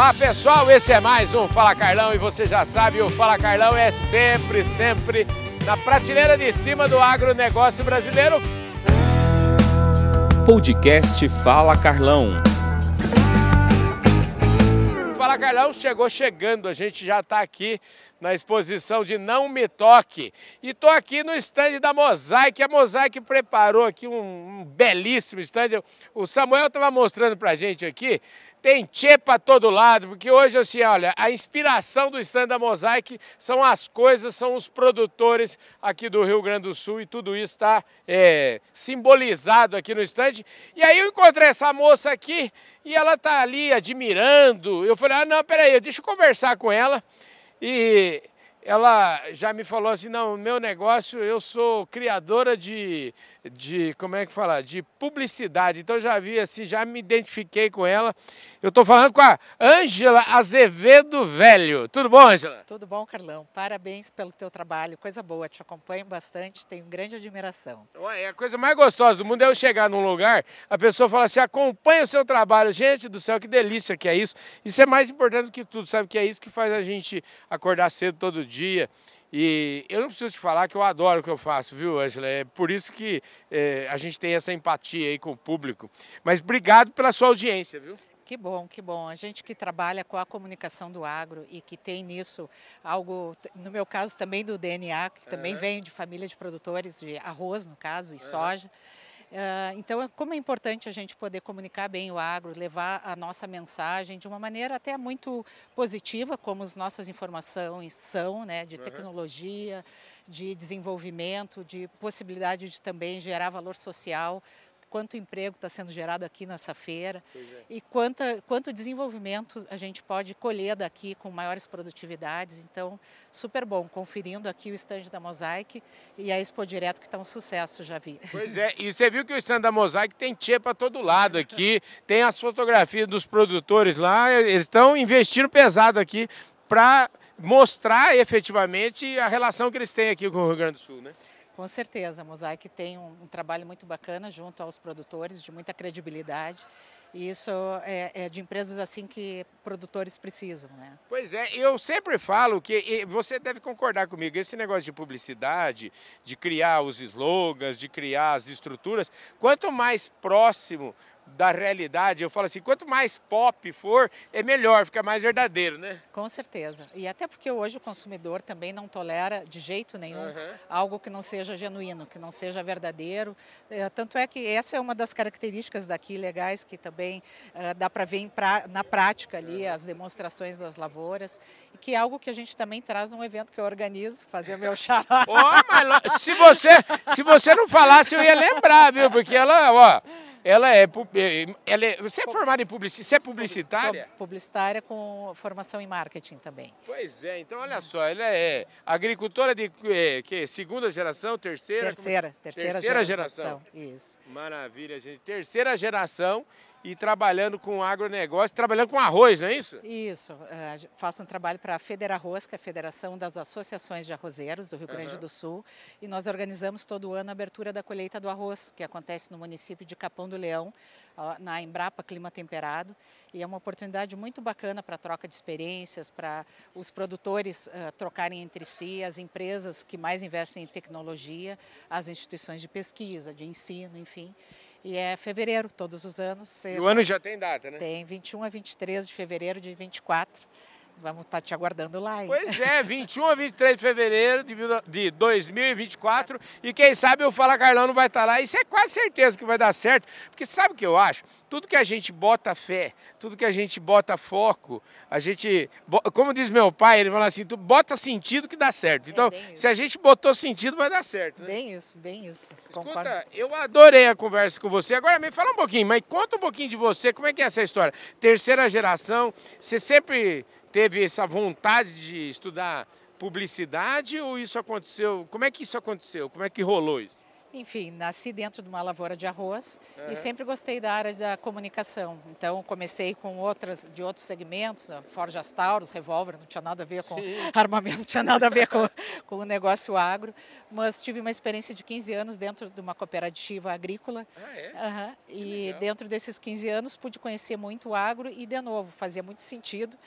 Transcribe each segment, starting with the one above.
Olá pessoal, esse é mais um Fala Carlão e você já sabe, o Fala Carlão é sempre, sempre na prateleira de cima do agronegócio brasileiro. Podcast Fala Carlão. Fala Carlão chegou chegando, a gente já está aqui na exposição de Não Me Toque. E estou aqui no stand da Mosaic. A Mosaic preparou aqui um, um belíssimo stand. O Samuel estava mostrando para a gente aqui tem tchê para todo lado, porque hoje, assim, olha, a inspiração do stand da Mosaic são as coisas, são os produtores aqui do Rio Grande do Sul e tudo isso está é, simbolizado aqui no stand. E aí eu encontrei essa moça aqui e ela tá ali admirando. Eu falei, ah, não, peraí, deixa eu conversar com ela. E ela já me falou assim, não, meu negócio, eu sou criadora de, de como é que fala, de publicidade. Então já vi assim, já me identifiquei com ela. Eu estou falando com a Ângela Azevedo Velho. Tudo bom, Ângela? Tudo bom, Carlão. Parabéns pelo teu trabalho. Coisa boa, te acompanho bastante, tenho grande admiração. Ué, a coisa mais gostosa do mundo é eu chegar num lugar, a pessoa fala assim, acompanha o seu trabalho. Gente do céu, que delícia que é isso. Isso é mais importante do que tudo, sabe que é isso que faz a gente acordar cedo todo dia e eu não preciso te falar que eu adoro o que eu faço, viu, Angela? É por isso que é, a gente tem essa empatia aí com o público. Mas obrigado pela sua audiência, viu? Que bom, que bom. A gente que trabalha com a comunicação do agro e que tem nisso algo, no meu caso também do DNA, que também uhum. vem de família de produtores de arroz, no caso, e uhum. soja. Uh, então, como é importante a gente poder comunicar bem o agro, levar a nossa mensagem de uma maneira até muito positiva, como as nossas informações são, né, de tecnologia, de desenvolvimento, de possibilidade de também gerar valor social quanto emprego está sendo gerado aqui nessa feira é. e quanta, quanto desenvolvimento a gente pode colher daqui com maiores produtividades. Então, super bom, conferindo aqui o estande da Mosaic e a Expo Direto que está um sucesso, já vi. Pois é, e você viu que o estande da Mosaic tem tchê para todo lado aqui, tem as fotografias dos produtores lá, eles estão investindo pesado aqui para mostrar efetivamente a relação que eles têm aqui com o Rio Grande do Sul, né? Com certeza, a Mosaic tem um, um, trabalho muito bacana junto aos produtores, de muita credibilidade. E isso é, é, de empresas assim que produtores precisam, né? Pois é, eu sempre falo que você deve concordar comigo. Esse negócio de publicidade, de criar os slogans, de criar as estruturas, quanto mais próximo da realidade. Eu falo assim, quanto mais pop for, é melhor, fica mais verdadeiro, né? Com certeza. E até porque hoje o consumidor também não tolera de jeito nenhum uhum. algo que não seja genuíno, que não seja verdadeiro. É, tanto é que essa é uma das características daqui legais que também uh, dá para ver pra, na prática ali as demonstrações das lavouras, e que é algo que a gente também traz num evento que eu organizo, fazer meu chá. oh, se você se você não falasse eu ia lembrar, viu? Porque ela, ó, ela é, é, ela é. Você é formada em publicidade? Você é publicitária? Sou publicitária com formação em marketing também. Pois é, então olha só, ela é agricultora de é, que, segunda geração, terceira? Terceira, terceira, terceira geração. geração. Isso. Maravilha, gente. Terceira geração e trabalhando com agronegócio, trabalhando com arroz, não é isso? Isso. Uh, faço um trabalho para a Federarroz, que é a Federação das Associações de Arrozeiros do Rio Grande uhum. do Sul, e nós organizamos todo ano a abertura da colheita do arroz, que acontece no município de Capão do Leão, na Embrapa Clima Temperado, e é uma oportunidade muito bacana para troca de experiências, para os produtores uh, trocarem entre si, as empresas que mais investem em tecnologia, as instituições de pesquisa, de ensino, enfim. E é fevereiro, todos os anos. E o ano já tem data, né? Tem, 21 a 23 de fevereiro de 24. Vamos estar tá te aguardando lá, hein? Pois é, 21 a 23 de fevereiro de 2024. E quem sabe o Fala Carlão não vai estar tá lá. Isso é quase certeza que vai dar certo. Porque sabe o que eu acho? Tudo que a gente bota fé, tudo que a gente bota foco, a gente. Como diz meu pai, ele fala assim: tu bota sentido que dá certo. É então, é se a gente botou sentido, vai dar certo. Né? Bem isso, bem isso. Escuta, Concordo. eu adorei a conversa com você. Agora me fala um pouquinho, mas conta um pouquinho de você. Como é que é essa história? Terceira geração, você sempre teve essa vontade de estudar publicidade ou isso aconteceu? Como é que isso aconteceu? Como é que rolou isso? enfim, nasci dentro de uma lavoura de arroz Aham. e sempre gostei da área da comunicação. Então, comecei com outras de outros segmentos, Forjas Taurus, revólver, não tinha nada a ver com armamento, não tinha nada a ver com, com o negócio agro, mas tive uma experiência de 15 anos dentro de uma cooperativa agrícola. Ah, é? Aham, E legal. dentro desses 15 anos pude conhecer muito o agro e, de novo, fazia muito sentido,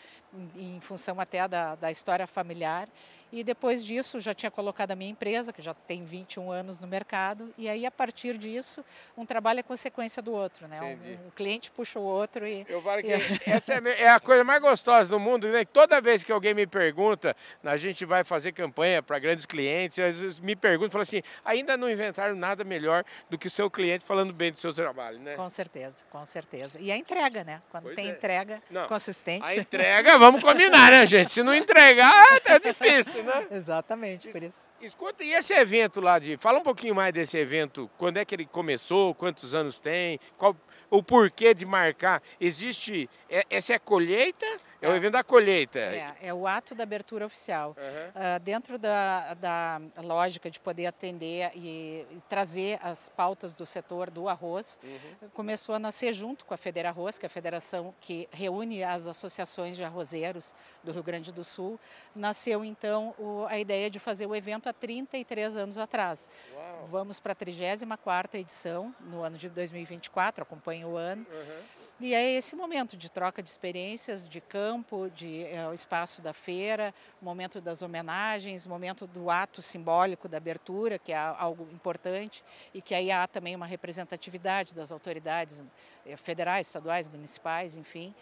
em, função até da, da história familiar. E depois disso, já tinha colocado a minha empresa, que já tem 21 anos no mercado, e aí, a partir disso, um trabalho é consequência do outro, né? Um, um cliente puxa o outro e... Eu falo que essa é é a coisa mais gostosa do mundo, né? Toda vez que alguém me pergunta, a gente vai fazer campanha para grandes clientes, às vezes me perguntam, falam assim, ainda não inventaram nada melhor do que o seu cliente falando bem do seu trabalho, né? Com certeza, com certeza. E a entrega, né? Quando Pois tem é. entrega Não, consistente. A entrega, vamos combinar, né, gente? Se não entregar, é difícil, né? Exatamente, por isso. Escuta, e esse evento lá de. Fala um pouquinho mais desse evento. Quando é que ele começou? Quantos anos tem? Qual o porquê de marcar? Existe. é- essa é a colheita? É o evento da colheita. É, é o ato da abertura oficial. Aham. Ah, dentro da, da lógica de poder atender e, e trazer as pautas do setor do arroz, Uhum. começou a nascer junto com a Federa Arroz, que é a federação que reúne as associações de arrozeiros do Rio Grande do Sul. Nasceu então o- a ideia de fazer o evento há 33 anos atrás. Uau. Vamos para a 34ª edição no ano de 2024, acompanha o ano. Aham. E é esse momento de troca de experiências, de campo, de é, o espaço da feira, momento das homenagens, momento do ato simbólico da abertura, que é algo importante, e que aí há também uma representatividade das autoridades eh, federais, estaduais, municipais, enfim.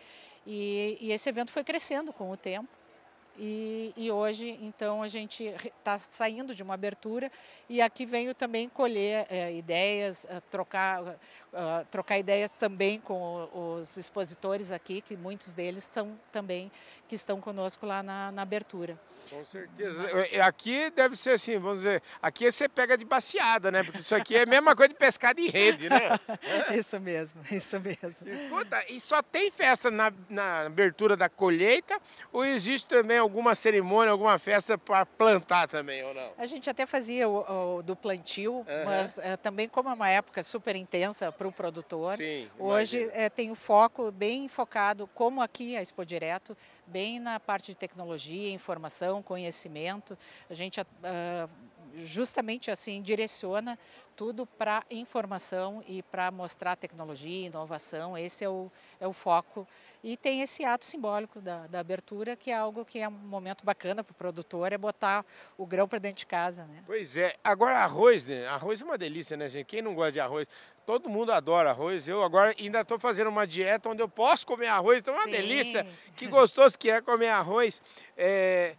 E, e esse evento foi crescendo com o tempo. E, e hoje, então, a gente está saindo de uma abertura e aqui venho também colher eh, ideias, eh, trocar, ah, trocar ideias também com o- os expositores aqui, que muitos deles são também que estão conosco lá na, na abertura. Com certeza. É, Aqui deve ser assim, vamos dizer, aqui você pega de baseada, né? Porque isso aqui é a mesma coisa de pescar de rede, né? isso mesmo, isso mesmo. Escuta, e só tem festa na, na abertura da colheita ou existe também alguma cerimônia, alguma festa para plantar também ou não? A gente até fazia o, o do plantio, Aham. mas eh, também como é uma época super intensa para o produtor, Sim, hoje eh, tem o foco bem focado, como aqui a Expo Direto, bem na parte de tecnologia, informação, conhecimento. A gente ah, justamente assim direciona tudo para informação e para mostrar tecnologia, inovação. Esse é o, é o foco. E tem esse ato simbólico da, da abertura, que é algo que é um momento bacana para o produtor, é botar o grão para dentro de casa. Né? Pois é. Agora, arroz, né? Arroz é uma delícia, né, gente? Quem não gosta de arroz? Todo mundo adora arroz. Eu agora ainda estou fazendo uma dieta onde eu posso comer arroz, então é uma Sim. delícia. Que gostoso que é comer arroz. É,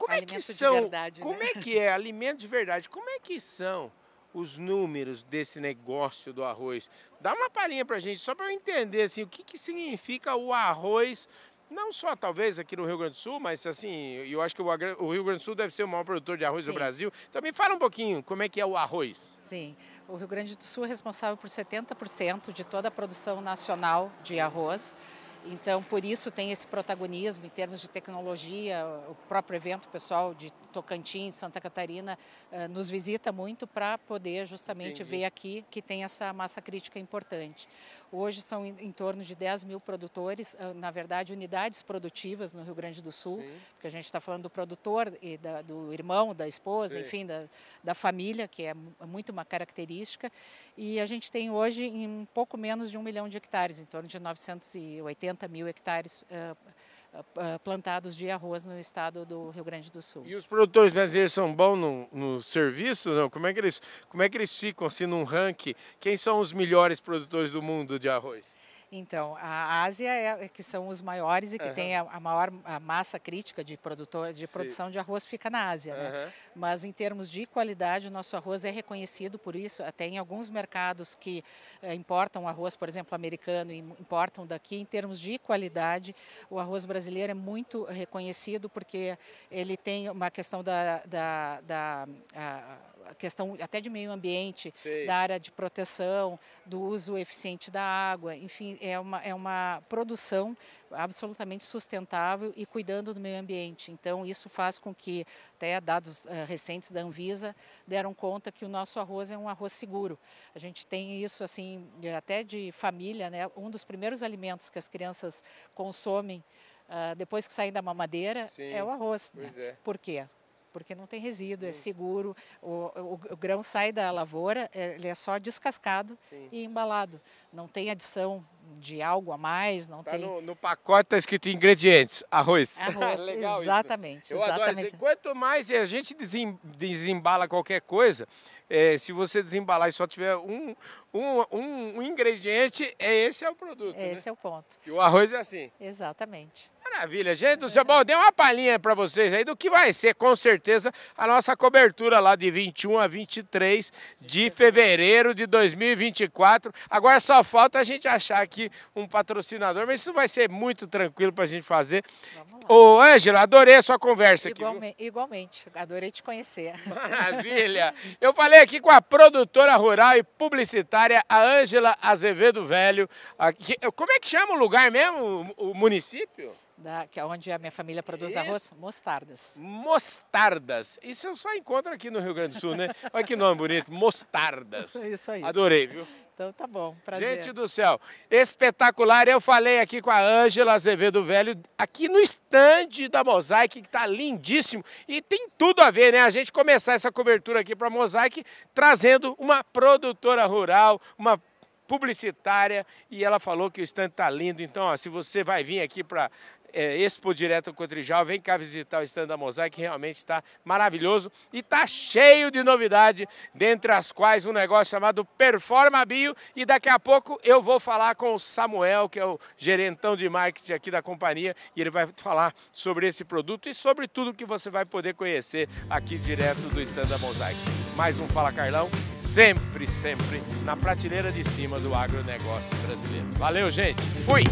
Como é Alimento que de são? verdade, né? como é que é alimento de verdade? Como é que são os números desse negócio do arroz? Dá uma palhinha pra gente, só para eu entender assim, o que, que significa o arroz. Não só talvez aqui no Rio Grande do Sul, mas assim, eu acho que o Rio Grande do Sul deve ser o maior produtor de arroz do Sim. Brasil. Então me fala um pouquinho como é que é o arroz. Sim, o Rio Grande do Sul é responsável por 70% de toda a produção nacional de arroz. Então, por isso tem esse protagonismo em termos de tecnologia. O próprio evento, pessoal de Tocantins, Santa Catarina, eh, nos visita muito para poder justamente Entendi. ver aqui que tem essa massa crítica importante. Hoje são em, torno de 10 mil produtores, ah, na verdade, unidades produtivas no Rio Grande do Sul, Sim. porque a gente está falando do produtor e da- do irmão, da esposa, Sim. enfim, da, da família, que é mu- muito uma característica. E a gente tem hoje em um pouco menos de um milhão de hectares, em torno de 980 mil hectares ah, ah, ah, plantados de arroz no estado do Rio Grande do Sul. E os produtores brasileiros são bons no, no serviço? Não? Como, é que eles, como é que eles ficam assim num ranking? Quem são os melhores produtores do mundo de arroz? Então, a Ásia é que são os maiores e que Aham. tem a, a maior a massa crítica de produtor de Sim. produção de arroz fica na Ásia, né? Aham. Mas em termos de qualidade, o nosso arroz é reconhecido por isso. Até em alguns mercados que eh, importam arroz, por exemplo, americano, e importam daqui, em termos de qualidade, o arroz brasileiro é muito reconhecido porque ele tem uma questão da, da, da a- a questão até de meio ambiente, Sei. da área de proteção, do uso eficiente da água, enfim, é uma, é uma produção absolutamente sustentável e cuidando do meio ambiente. Então, isso faz com que, até dados uh, recentes da Anvisa, deram conta que o nosso arroz é um arroz seguro. A gente tem isso, assim, até de família, né? Um dos primeiros alimentos que as crianças consomem uh, depois que saem da mamadeira Sim, é o arroz. Né? É. Por quê? Porque não tem resíduo, é seguro, o, o, o, grão sai da lavoura, é, ele é só descascado Sim. e embalado. Não tem adição de algo a mais, não tá tem... No, no pacote está escrito ingredientes, arroz. Arroz, Legal exatamente. Isso. Eu exatamente. adoro. Quanto mais a gente desembala qualquer coisa, é, se você desembalar e só tiver um, um, um, um ingrediente, é esse é o produto. Né? Esse né? é o ponto. E o arroz é assim. Exatamente. Maravilha, gente do céu. Bom, dei uma palhinha para vocês aí do que vai ser, com certeza, a nossa cobertura lá de 21 a 23 de fevereiro de 2024. Agora só falta a gente achar aqui um patrocinador, mas isso vai ser muito tranquilo para a gente fazer. Ô, Ângela, adorei a sua conversa aqui. Viu? Igualmente, adorei te conhecer. Maravilha. Eu falei aqui com a produtora rural e publicitária, a Ângela Azevedo Velho. Aqui, como é que chama o lugar mesmo, o município? Da, que é onde a minha família produz arroz, mostardas. Mostardas. Isso eu só encontro aqui no Rio Grande do Sul, né? Olha que nome bonito, mostardas. Isso aí. Adorei, viu? Então tá bom, prazer. Gente do céu, espetacular. Eu falei aqui com a Ângela Azevedo Velho, aqui no estande da Mosaic, que tá lindíssimo. E tem tudo a ver, né? A gente começar essa cobertura aqui para Mosaic, trazendo uma produtora rural, uma publicitária, e ela falou que o estande tá lindo. Então, ó, se você vai vir aqui para é, Expo Direto Cotrijal, vem cá visitar o stand da Mosaic, que realmente está maravilhoso e está cheio de novidade, dentre as quais um negócio chamado Performa Bio e daqui a pouco eu vou falar com o Samuel, que é o gerentão de marketing aqui da companhia, e ele vai falar sobre esse produto e sobre tudo que você vai poder conhecer aqui direto do stand da Mosaic. Mais um Fala Carlão, sempre, sempre na prateleira de cima do agronegócio brasileiro. Valeu, gente! Fui!